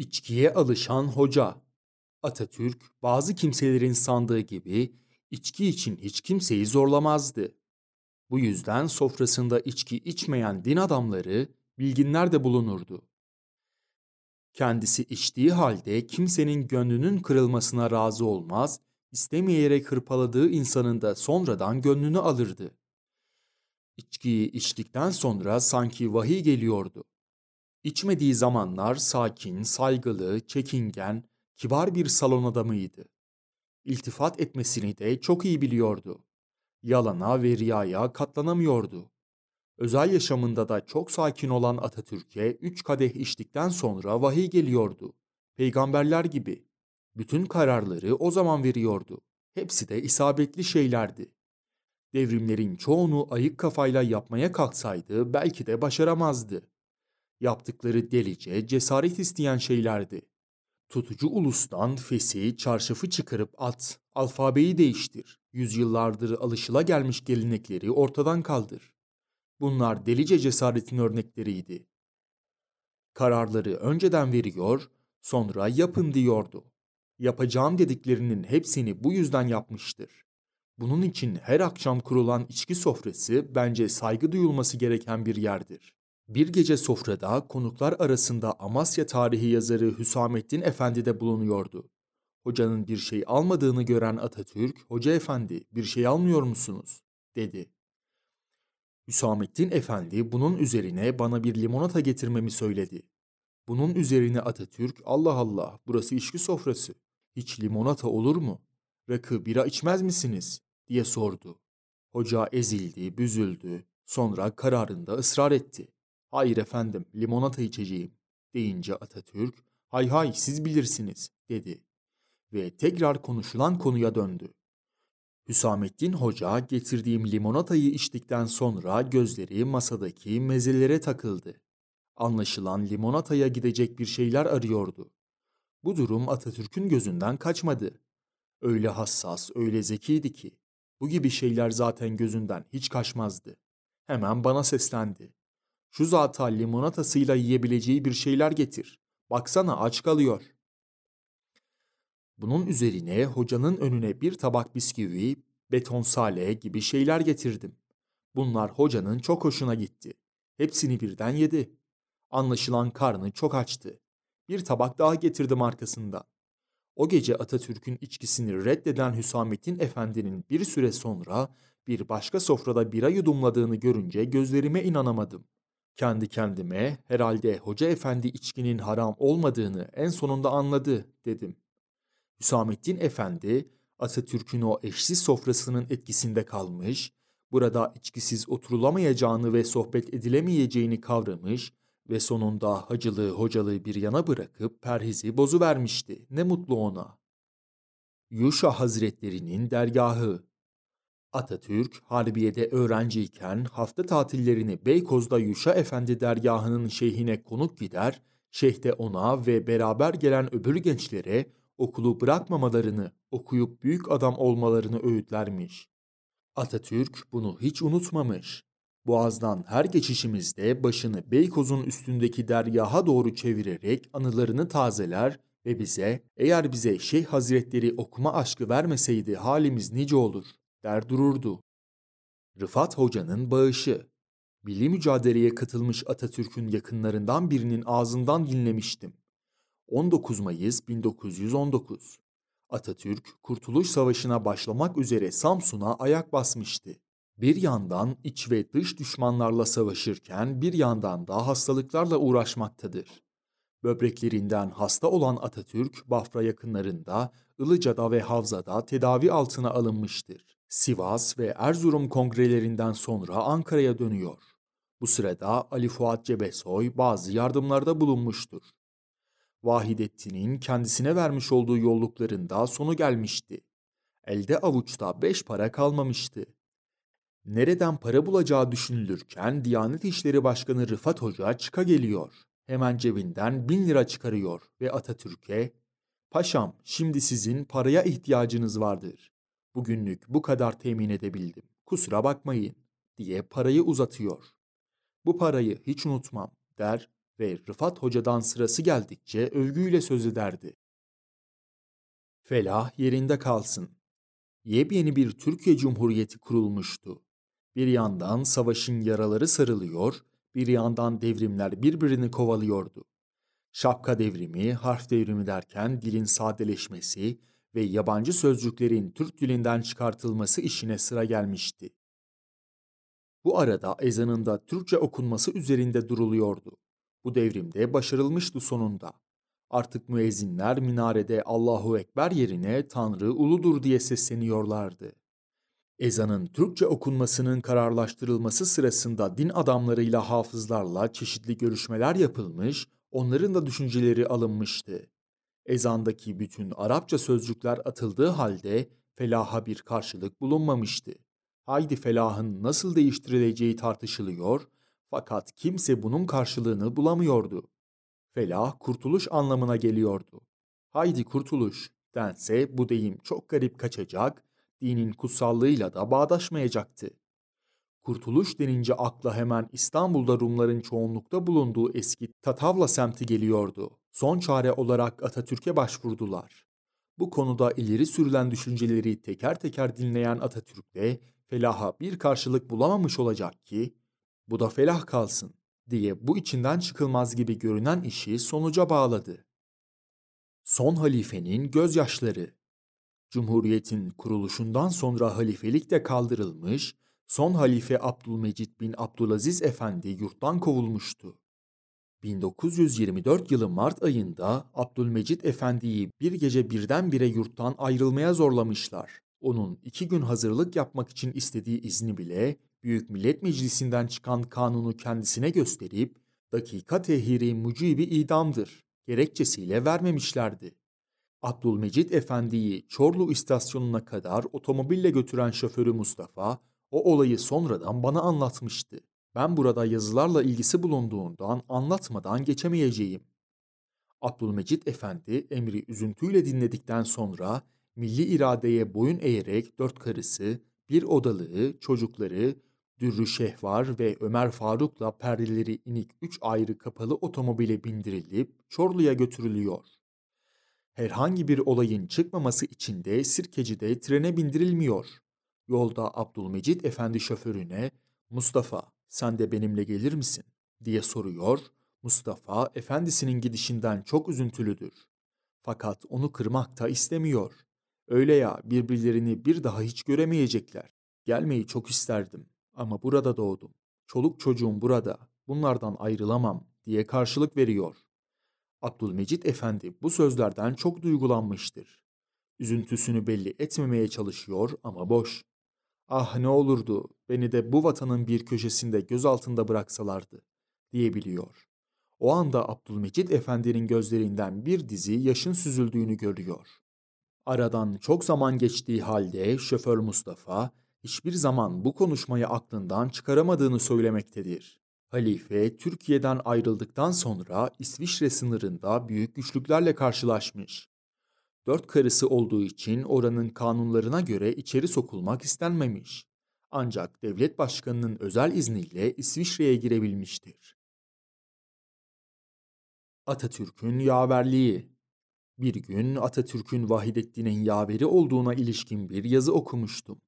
İçkiye alışan hoca. Atatürk bazı kimselerin sandığı gibi içki için hiç kimseyi zorlamazdı. Bu yüzden sofrasında içki içmeyen din adamları, bilginler de bulunurdu. Kendisi içtiği halde kimsenin gönlünün kırılmasına razı olmaz, istemeyerek hırpaladığı insanın da sonradan gönlünü alırdı. İçkiyi içtikten sonra sanki vahiy geliyordu. İçmediği zamanlar sakin, saygılı, çekingen, kibar bir salon adamıydı. İltifat etmesini de çok iyi biliyordu. Yalana ve riyaya katlanamıyordu. Özel yaşamında da çok sakin olan Atatürk'e üç kadeh içtikten sonra vahiy geliyordu. Peygamberler gibi. Bütün kararları o zaman veriyordu. Hepsi de isabetli şeylerdi. Devrimlerin çoğunu ayık kafayla yapmaya kalksaydı belki de başaramazdı. Yaptıkları delice, cesaret isteyen şeylerdi. Tutucu ulustan fesi, çarşafı çıkarıp at, alfabeyi değiştir, yüzyıllardır alışıla gelmiş gelenekleri ortadan kaldır. Bunlar delice cesaretin örnekleriydi. Kararları önceden veriyor, sonra yapın diyordu. Yapacağım dediklerinin hepsini bu yüzden yapmıştır. Bunun için her akşam kurulan içki sofrası bence saygı duyulması gereken bir yerdir. Bir gece sofrada konuklar arasında Amasya tarihi yazarı Hüsamettin Efendi de bulunuyordu. Hocanın bir şey almadığını gören Atatürk, "Hoca efendi, bir şey almıyor musunuz?" dedi. Hüsamettin Efendi bunun üzerine bana bir limonata getirmemi söyledi. Bunun üzerine Atatürk, "Allah Allah, burası içki sofrası. Hiç limonata olur mu? Rakı, bira içmez misiniz?" diye sordu. Hoca ezildi, büzüldü. Sonra kararında ısrar etti. Hayır efendim, limonata içeceğim deyince Atatürk, hay hay siz bilirsiniz dedi ve tekrar konuşulan konuya döndü. Hüsamettin Hoca getirdiğim limonatayı içtikten sonra gözleri masadaki mezelere takıldı. Anlaşılan limonataya gidecek bir şeyler arıyordu. Bu durum Atatürk'ün gözünden kaçmadı. Öyle hassas, öyle zekiydi ki bu gibi şeyler zaten gözünden hiç kaçmazdı. Hemen bana seslendi. Şu zata limonatasıyla yiyebileceği bir şeyler getir. Baksana aç kalıyor. Bunun üzerine hocanın önüne bir tabak bisküvi, beton sale gibi şeyler getirdim. Bunlar hocanın çok hoşuna gitti. Hepsini birden yedi. Anlaşılan karnı çok açtı. Bir tabak daha getirdim arkasında. O gece Atatürk'ün içkisini reddeden Hüsamettin Efendi'nin bir süre sonra bir başka sofrada bira yudumladığını görünce gözlerime inanamadım. Kendi kendime herhalde Hoca Efendi içkinin haram olmadığını en sonunda anladı dedim. Hüsamettin Efendi Atatürk'ün o eşsiz sofrasının etkisinde kalmış, burada içkisiz oturulamayacağını ve sohbet edilemeyeceğini kavramış ve sonunda hacılığı hocalığı bir yana bırakıp perhizi bozuvermişti. Ne mutlu ona. Yuşa Hazretlerinin dergahı Atatürk, Harbiye'de öğrenciyken hafta tatillerini Beykoz'da Yuşa Efendi dergahının şeyhine konuk gider, şeyh de ona ve beraber gelen öbür gençlere okulu bırakmamalarını, okuyup büyük adam olmalarını öğütlermiş. Atatürk bunu hiç unutmamış. Boğaz'dan her geçişimizde başını Beykoz'un üstündeki dergaha doğru çevirerek anılarını tazeler ve bize eğer bize Şeyh Hazretleri okuma aşkı vermeseydi halimiz nice olur der dururdu. Rıfat Hoca'nın bağışı. Milli mücadeleye katılmış Atatürk'ün yakınlarından birinin ağzından dinlemiştim. 19 Mayıs 1919 Atatürk, Kurtuluş Savaşı'na başlamak üzere Samsun'a ayak basmıştı. Bir yandan iç ve dış düşmanlarla savaşırken bir yandan da hastalıklarla uğraşmaktadır. Böbreklerinden hasta olan Atatürk, Bafra yakınlarında, Ilıca'da ve Havza'da tedavi altına alınmıştır. Sivas ve Erzurum kongrelerinden sonra Ankara'ya dönüyor. Bu sırada Ali Fuat Cebesoy bazı yardımlarda bulunmuştur. Vahidettin'in kendisine vermiş olduğu yolluklarında sonu gelmişti. Elde avuçta beş para kalmamıştı. Nereden para bulacağı düşünülürken Diyanet İşleri Başkanı Rıfat Hoca çıka geliyor. Hemen cebinden bin lira çıkarıyor ve Atatürk'e ''Paşam şimdi sizin paraya ihtiyacınız vardır. Bugünlük bu kadar temin edebildim. Kusura bakmayın.'' diye parayı uzatıyor. Bu parayı hiç unutmam der ve Rıfat Hoca'dan sırası geldikçe övgüyle söz ederdi. Felah yerinde kalsın. Yepyeni bir Türkiye Cumhuriyeti kurulmuştu. Bir yandan savaşın yaraları sarılıyor, bir yandan devrimler birbirini kovalıyordu. Şapka devrimi, harf devrimi derken dilin sadeleşmesi ve yabancı sözcüklerin Türk dilinden çıkartılması işine sıra gelmişti. Bu arada ezanında Türkçe okunması üzerinde duruluyordu. Bu devrimde başarılmıştı sonunda. Artık müezzinler minarede Allahu Ekber yerine Tanrı uludur diye sesleniyorlardı. Ezanın Türkçe okunmasının kararlaştırılması sırasında din adamlarıyla hafızlarla çeşitli görüşmeler yapılmış, onların da düşünceleri alınmıştı. Ezandaki bütün Arapça sözcükler atıldığı halde felaha bir karşılık bulunmamıştı. Haydi felahın nasıl değiştirileceği tartışılıyor fakat kimse bunun karşılığını bulamıyordu. Felah kurtuluş anlamına geliyordu. Haydi kurtuluş dense bu deyim çok garip kaçacak, dinin kutsallığıyla da bağdaşmayacaktı. Kurtuluş denince akla hemen İstanbul'da Rumların çoğunlukta bulunduğu eski Tatavla semti geliyordu. Son çare olarak Atatürk'e başvurdular. Bu konuda ileri sürülen düşünceleri teker teker dinleyen Atatürk de felaha bir karşılık bulamamış olacak ki, bu da felah kalsın diye bu içinden çıkılmaz gibi görünen işi sonuca bağladı. Son halifenin gözyaşları Cumhuriyetin kuruluşundan sonra halifelik de kaldırılmış, son halife Abdülmecit bin Abdülaziz Efendi yurttan kovulmuştu. 1924 yılı Mart ayında Abdülmecit Efendi'yi bir gece birdenbire yurttan ayrılmaya zorlamışlar. Onun iki gün hazırlık yapmak için istediği izni bile Büyük Millet Meclisi'nden çıkan kanunu kendisine gösterip dakika tehiri mucibi idamdır gerekçesiyle vermemişlerdi. Abdülmecit Efendi'yi Çorlu istasyonuna kadar otomobille götüren şoförü Mustafa o olayı sonradan bana anlatmıştı. Ben burada yazılarla ilgisi bulunduğundan anlatmadan geçemeyeceğim. Abdülmecit Efendi emri üzüntüyle dinledikten sonra milli iradeye boyun eğerek dört karısı, bir odalığı, çocukları, Dürrü Şehvar ve Ömer Faruk'la perdeleri inik üç ayrı kapalı otomobile bindirilip Çorlu'ya götürülüyor. Herhangi bir olayın çıkmaması için de Sirkeci'de trene bindirilmiyor. Yolda Abdülmecit Efendi şoförüne Mustafa sen de benimle gelir misin diye soruyor. Mustafa efendisinin gidişinden çok üzüntülüdür. Fakat onu kırmak da istemiyor. Öyle ya birbirlerini bir daha hiç göremeyecekler. Gelmeyi çok isterdim ama burada doğdum. Çoluk çocuğum burada. Bunlardan ayrılamam diye karşılık veriyor. Abdülmecit Efendi bu sözlerden çok duygulanmıştır. Üzüntüsünü belli etmemeye çalışıyor ama boş. Ah ne olurdu beni de bu vatanın bir köşesinde göz altında bıraksalardı diyebiliyor. O anda Abdülmecit Efendi'nin gözlerinden bir dizi yaşın süzüldüğünü görüyor. Aradan çok zaman geçtiği halde şoför Mustafa hiçbir zaman bu konuşmayı aklından çıkaramadığını söylemektedir. Halife Türkiye'den ayrıldıktan sonra İsviçre sınırında büyük güçlüklerle karşılaşmış. Dört karısı olduğu için oranın kanunlarına göre içeri sokulmak istenmemiş. Ancak devlet başkanının özel izniyle İsviçre'ye girebilmiştir. Atatürk'ün yaverliği Bir gün Atatürk'ün Vahidettin'in yaveri olduğuna ilişkin bir yazı okumuştum.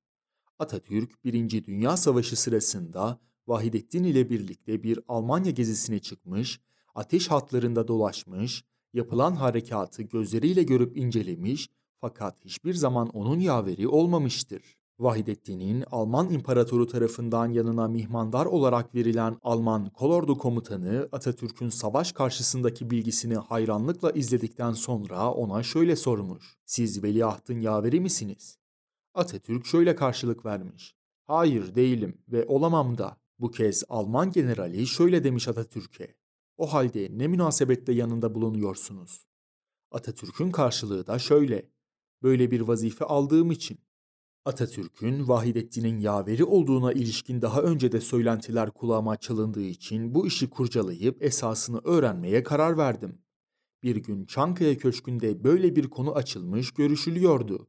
Atatürk, Birinci Dünya Savaşı sırasında Vahidettin ile birlikte bir Almanya gezisine çıkmış, ateş hatlarında dolaşmış, yapılan harekatı gözleriyle görüp incelemiş fakat hiçbir zaman onun yaveri olmamıştır. Vahidettin'in Alman İmparatoru tarafından yanına mihmandar olarak verilen Alman kolordu komutanı Atatürk'ün savaş karşısındaki bilgisini hayranlıkla izledikten sonra ona şöyle sormuş. Siz veliahtın yaveri misiniz? Atatürk şöyle karşılık vermiş. Hayır değilim ve olamam da. Bu kez Alman generali şöyle demiş Atatürk'e. O halde ne münasebetle yanında bulunuyorsunuz? Atatürk'ün karşılığı da şöyle. Böyle bir vazife aldığım için. Atatürk'ün Vahidettin'in yaveri olduğuna ilişkin daha önce de söylentiler kulağıma çalındığı için bu işi kurcalayıp esasını öğrenmeye karar verdim. Bir gün Çankaya Köşkü'nde böyle bir konu açılmış görüşülüyordu.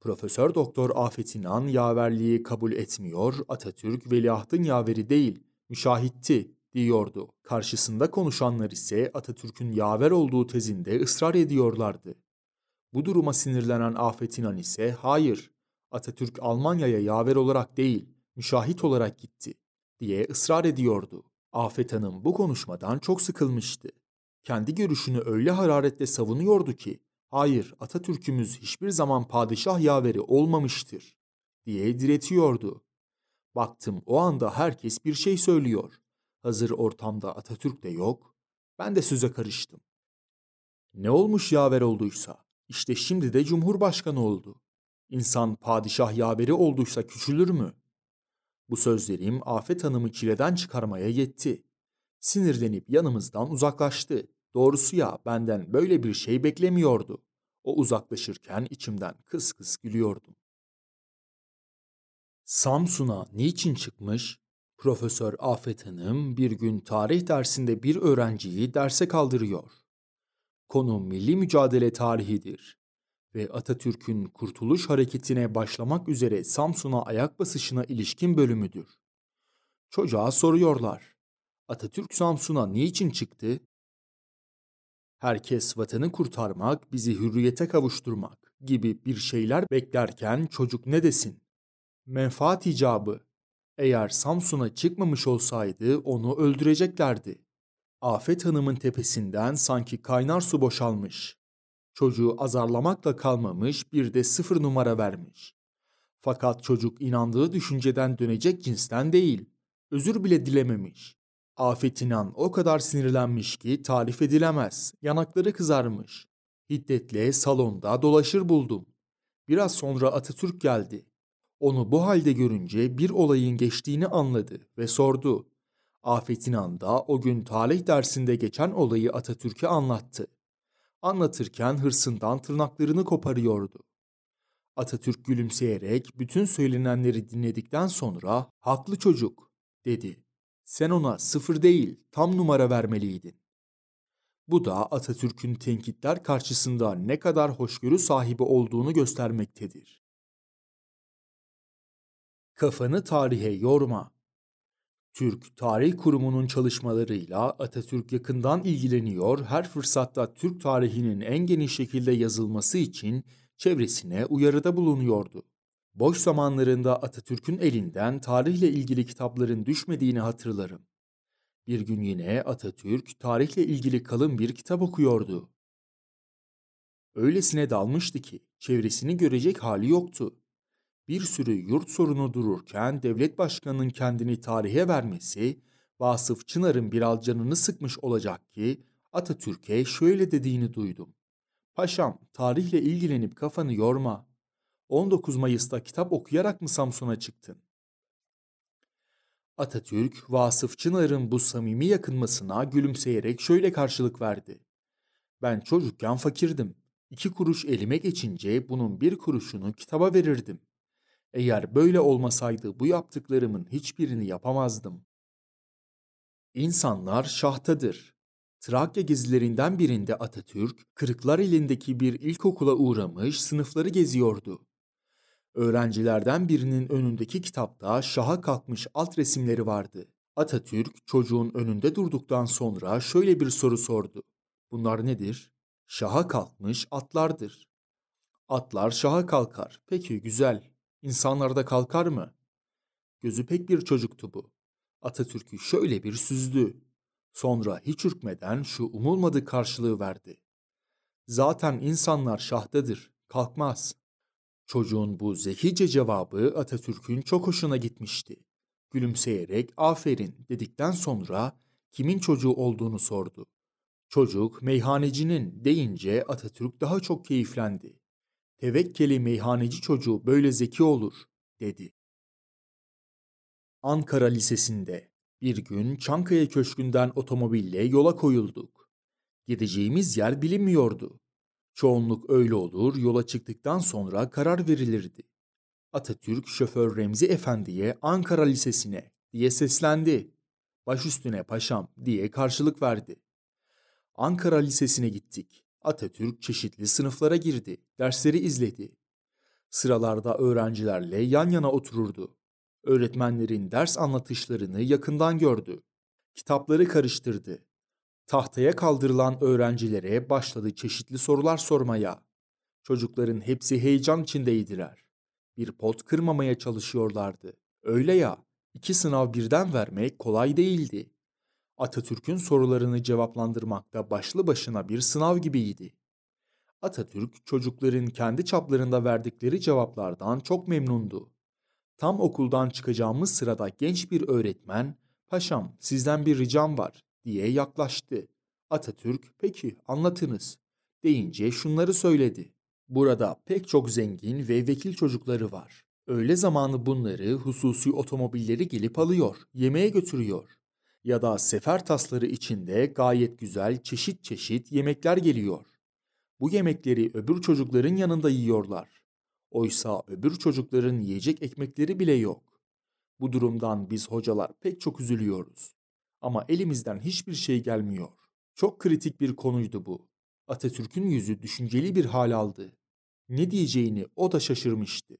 Profesör Doktor Afet İnan yaverliği kabul etmiyor, Atatürk veliahtın yaveri değil, müşahitti diyordu. Karşısında konuşanlar ise Atatürk'ün yaver olduğu tezinde ısrar ediyorlardı. Bu duruma sinirlenen Afet İnan ise hayır Atatürk Almanya'ya yaver olarak değil müşahit olarak gitti diye ısrar ediyordu. Afet Hanım bu konuşmadan çok sıkılmıştı. Kendi görüşünü öyle hararetle savunuyordu ki hayır Atatürk'ümüz hiçbir zaman padişah yaveri olmamıştır diye diretiyordu. Baktım o anda herkes bir şey söylüyor. Hazır ortamda Atatürk de yok. Ben de söze karıştım. Ne olmuş yaver olduysa, işte şimdi de Cumhurbaşkanı oldu. İnsan padişah yaveri olduysa küçülür mü? Bu sözlerim Afet Hanım'ı çileden çıkarmaya yetti. Sinirlenip yanımızdan uzaklaştı. Doğrusu ya benden böyle bir şey beklemiyordu. O uzaklaşırken içimden kıs kıs gülüyordum. Samsun'a niçin çıkmış? Profesör Afet Hanım bir gün tarih dersinde bir öğrenciyi derse kaldırıyor. Konu milli mücadele tarihidir ve Atatürk'ün Kurtuluş Hareketi'ne başlamak üzere Samsun'a ayak basışına ilişkin bölümüdür. Çocuğa soruyorlar. Atatürk Samsun'a niçin çıktı? Herkes vatanı kurtarmak, bizi hürriyete kavuşturmak gibi bir şeyler beklerken çocuk ne desin? Menfaat icabı. Eğer Samsun'a çıkmamış olsaydı onu öldüreceklerdi. Afet Hanım'ın tepesinden sanki kaynar su boşalmış. Çocuğu azarlamakla kalmamış bir de sıfır numara vermiş. Fakat çocuk inandığı düşünceden dönecek cinsten değil. Özür bile dilememiş. Afet İnan o kadar sinirlenmiş ki tarif edilemez. Yanakları kızarmış. Hiddetle salonda dolaşır buldum. Biraz sonra Atatürk geldi. Onu bu halde görünce bir olayın geçtiğini anladı ve sordu. Afet İnan da o gün tarih dersinde geçen olayı Atatürk'e anlattı. Anlatırken hırsından tırnaklarını koparıyordu. Atatürk gülümseyerek bütün söylenenleri dinledikten sonra "Haklı çocuk." dedi. "Sen ona sıfır değil, tam numara vermeliydin." Bu da Atatürk'ün tenkitler karşısında ne kadar hoşgörü sahibi olduğunu göstermektedir. Kafanı tarihe yorma. Türk Tarih Kurumu'nun çalışmalarıyla Atatürk yakından ilgileniyor, her fırsatta Türk tarihinin en geniş şekilde yazılması için çevresine uyarıda bulunuyordu. Boş zamanlarında Atatürk'ün elinden tarihle ilgili kitapların düşmediğini hatırlarım. Bir gün yine Atatürk tarihle ilgili kalın bir kitap okuyordu. Öylesine dalmıştı ki çevresini görecek hali yoktu bir sürü yurt sorunu dururken devlet başkanının kendini tarihe vermesi Vasıf Çınar'ın biraz canını sıkmış olacak ki Atatürk'e şöyle dediğini duydum. Paşam tarihle ilgilenip kafanı yorma. 19 Mayıs'ta kitap okuyarak mı Samsun'a çıktın? Atatürk, Vasıf Çınar'ın bu samimi yakınmasına gülümseyerek şöyle karşılık verdi. Ben çocukken fakirdim. İki kuruş elime geçince bunun bir kuruşunu kitaba verirdim. Eğer böyle olmasaydı bu yaptıklarımın hiçbirini yapamazdım. İnsanlar şahtadır. Trakya gezilerinden birinde Atatürk, Kırıklar elindeki bir ilkokula uğramış sınıfları geziyordu. Öğrencilerden birinin önündeki kitapta şaha kalkmış alt resimleri vardı. Atatürk çocuğun önünde durduktan sonra şöyle bir soru sordu. Bunlar nedir? Şaha kalkmış atlardır. Atlar şaha kalkar. Peki güzel. İnsanlarda kalkar mı? Gözü pek bir çocuktu bu. Atatürk'ü şöyle bir süzdü. Sonra hiç ürkmeden şu umulmadık karşılığı verdi. Zaten insanlar şahtadır, kalkmaz. Çocuğun bu zekice cevabı Atatürk'ün çok hoşuna gitmişti. Gülümseyerek aferin dedikten sonra kimin çocuğu olduğunu sordu. Çocuk meyhanecinin deyince Atatürk daha çok keyiflendi. Tevekkeli meyhaneci çocuğu böyle zeki olur, dedi. Ankara Lisesi'nde bir gün Çankaya Köşkü'nden otomobille yola koyulduk. Gideceğimiz yer bilinmiyordu. Çoğunluk öyle olur, yola çıktıktan sonra karar verilirdi. Atatürk şoför Remzi Efendi'ye Ankara Lisesi'ne diye seslendi. Baş üstüne paşam diye karşılık verdi. Ankara Lisesi'ne gittik. Atatürk çeşitli sınıflara girdi, dersleri izledi. Sıralarda öğrencilerle yan yana otururdu. Öğretmenlerin ders anlatışlarını yakından gördü. Kitapları karıştırdı. Tahtaya kaldırılan öğrencilere başladı çeşitli sorular sormaya. Çocukların hepsi heyecan içindeydiler. Bir pot kırmamaya çalışıyorlardı. Öyle ya, iki sınav birden vermek kolay değildi. Atatürk'ün sorularını cevaplandırmakta başlı başına bir sınav gibiydi. Atatürk çocukların kendi çaplarında verdikleri cevaplardan çok memnundu. Tam okuldan çıkacağımız sırada genç bir öğretmen, "Paşam, sizden bir ricam var." diye yaklaştı. Atatürk, "Peki, anlatınız." deyince şunları söyledi. Burada pek çok zengin ve vekil çocukları var. Öğle zamanı bunları hususi otomobilleri gelip alıyor, yemeğe götürüyor. Ya da sefer tasları içinde gayet güzel çeşit çeşit yemekler geliyor. Bu yemekleri öbür çocukların yanında yiyorlar. Oysa öbür çocukların yiyecek ekmekleri bile yok. Bu durumdan biz hocalar pek çok üzülüyoruz. Ama elimizden hiçbir şey gelmiyor. Çok kritik bir konuydu bu. Atatürk'ün yüzü düşünceli bir hal aldı. Ne diyeceğini o da şaşırmıştı.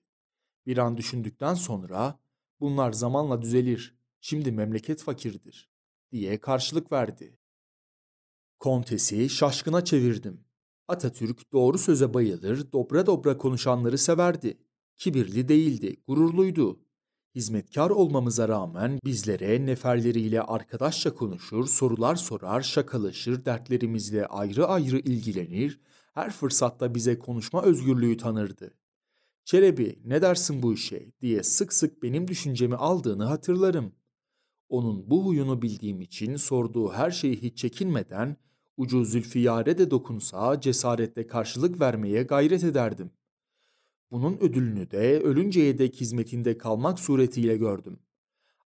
Bir an düşündükten sonra bunlar zamanla düzelir, şimdi memleket fakirdir diye karşılık verdi. Kontesi şaşkına çevirdim. Atatürk doğru söze bayılır, dobra dobra konuşanları severdi. Kibirli değildi, gururluydu. Hizmetkar olmamıza rağmen bizlere neferleriyle arkadaşça konuşur, sorular sorar, şakalaşır, dertlerimizle ayrı ayrı ilgilenir, her fırsatta bize konuşma özgürlüğü tanırdı. Çelebi ne dersin bu işe diye sık sık benim düşüncemi aldığını hatırlarım. Onun bu huyunu bildiğim için sorduğu her şeyi hiç çekinmeden ucu zülfiyare de dokunsa cesaretle karşılık vermeye gayret ederdim. Bunun ödülünü de ölünceye dek hizmetinde kalmak suretiyle gördüm.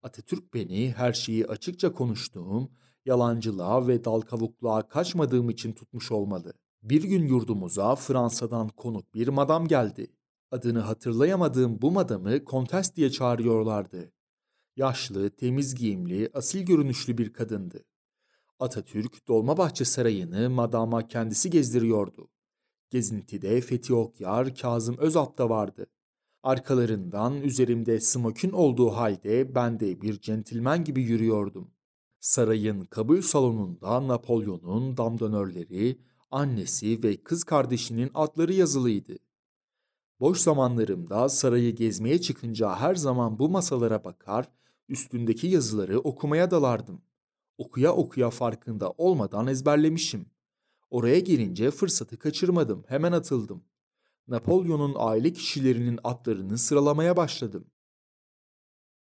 Atatürk beni her şeyi açıkça konuştuğum, yalancılığa ve dal kavukluğa kaçmadığım için tutmuş olmalı. Bir gün yurdumuza Fransa'dan konuk bir madam geldi. Adını hatırlayamadığım bu madamı kontes diye çağırıyorlardı. Yaşlı, temiz giyimli, asil görünüşlü bir kadındı. Atatürk Dolmabahçe Sarayı'nı madama kendisi gezdiriyordu. Gezintide Fethi Okyar, Kazım Özalp da vardı. Arkalarından üzerimde smokün olduğu halde ben de bir centilmen gibi yürüyordum. Sarayın kabul salonunda Napolyon'un damdönörleri, annesi ve kız kardeşinin adları yazılıydı. Boş zamanlarımda sarayı gezmeye çıkınca her zaman bu masalara bakar, üstündeki yazıları okumaya dalardım. Okuya okuya farkında olmadan ezberlemişim. Oraya gelince fırsatı kaçırmadım, hemen atıldım. Napolyon'un aile kişilerinin adlarını sıralamaya başladım.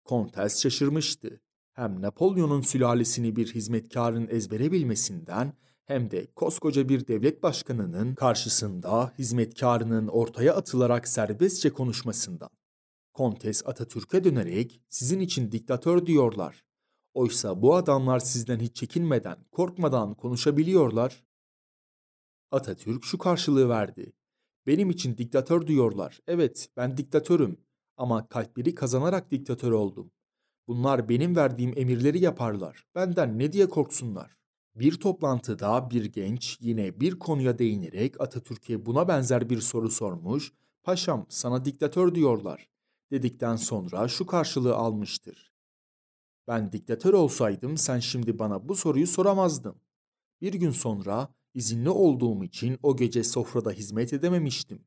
Kontes şaşırmıştı. Hem Napolyon'un sülalesini bir hizmetkarın ezbere bilmesinden hem de koskoca bir devlet başkanının karşısında hizmetkarının ortaya atılarak serbestçe konuşmasından. Kontes Atatürk'e dönerek sizin için diktatör diyorlar. Oysa bu adamlar sizden hiç çekinmeden, korkmadan konuşabiliyorlar. Atatürk şu karşılığı verdi. Benim için diktatör diyorlar. Evet, ben diktatörüm ama kalpleri kazanarak diktatör oldum. Bunlar benim verdiğim emirleri yaparlar. Benden ne diye korksunlar? Bir toplantıda bir genç yine bir konuya değinerek Atatürk'e buna benzer bir soru sormuş. Paşam sana diktatör diyorlar dedikten sonra şu karşılığı almıştır. Ben diktatör olsaydım sen şimdi bana bu soruyu soramazdın. Bir gün sonra izinli olduğum için o gece sofrada hizmet edememiştim.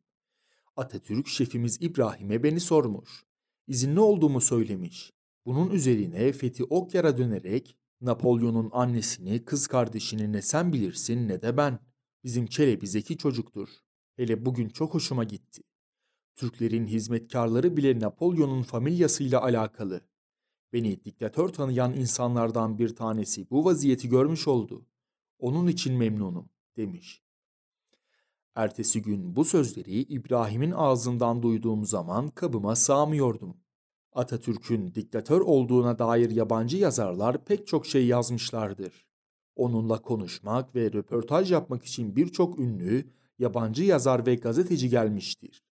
Atatürk şefimiz İbrahim'e beni sormuş. İzinli olduğumu söylemiş. Bunun üzerine Fethi Okyar'a dönerek Napolyon'un annesini, kız kardeşini ne sen bilirsin ne de ben. Bizim Çelebi zeki çocuktur. Hele bugün çok hoşuma gitti. Türklerin hizmetkarları bile Napolyon'un familyasıyla alakalı. Beni diktatör tanıyan insanlardan bir tanesi bu vaziyeti görmüş oldu. Onun için memnunum, demiş. Ertesi gün bu sözleri İbrahim'in ağzından duyduğum zaman kabıma sığamıyordum. Atatürk'ün diktatör olduğuna dair yabancı yazarlar pek çok şey yazmışlardır. Onunla konuşmak ve röportaj yapmak için birçok ünlü, yabancı yazar ve gazeteci gelmiştir.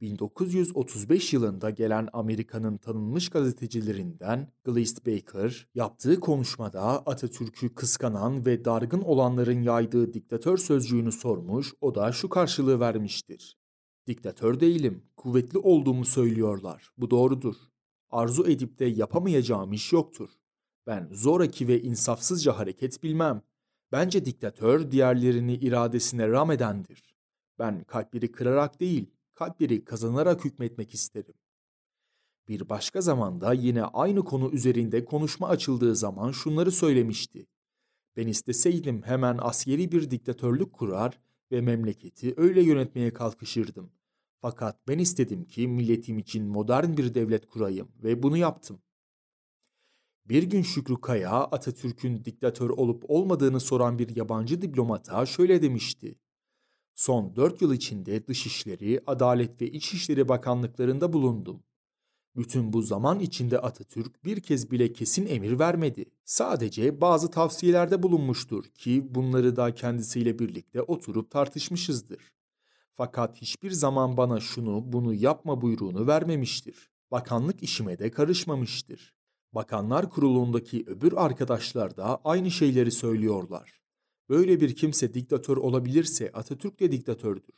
1935 yılında gelen Amerika'nın tanınmış gazetecilerinden Glist Baker yaptığı konuşmada Atatürk'ü kıskanan ve dargın olanların yaydığı diktatör sözcüğünü sormuş, o da şu karşılığı vermiştir. Diktatör değilim, kuvvetli olduğumu söylüyorlar. Bu doğrudur. Arzu edip de yapamayacağım iş yoktur. Ben zoraki ve insafsızca hareket bilmem. Bence diktatör diğerlerini iradesine rağmedendir. Ben kalpleri kırarak değil, kalpleri kazanarak hükmetmek isterim. Bir başka zamanda yine aynı konu üzerinde konuşma açıldığı zaman şunları söylemişti. Ben isteseydim hemen askeri bir diktatörlük kurar ve memleketi öyle yönetmeye kalkışırdım. Fakat ben istedim ki milletim için modern bir devlet kurayım ve bunu yaptım. Bir gün Şükrü Kaya Atatürk'ün diktatör olup olmadığını soran bir yabancı diplomata şöyle demişti. Son dört yıl içinde Dışişleri, Adalet ve İçişleri Bakanlıklarında bulundum. Bütün bu zaman içinde Atatürk bir kez bile kesin emir vermedi. Sadece bazı tavsiyelerde bulunmuştur ki bunları da kendisiyle birlikte oturup tartışmışızdır. Fakat hiçbir zaman bana şunu bunu yapma buyruğunu vermemiştir. Bakanlık işime de karışmamıştır. Bakanlar Kurulu'ndaki öbür arkadaşlar da aynı şeyleri söylüyorlar. Böyle bir kimse diktatör olabilirse Atatürk de diktatördür.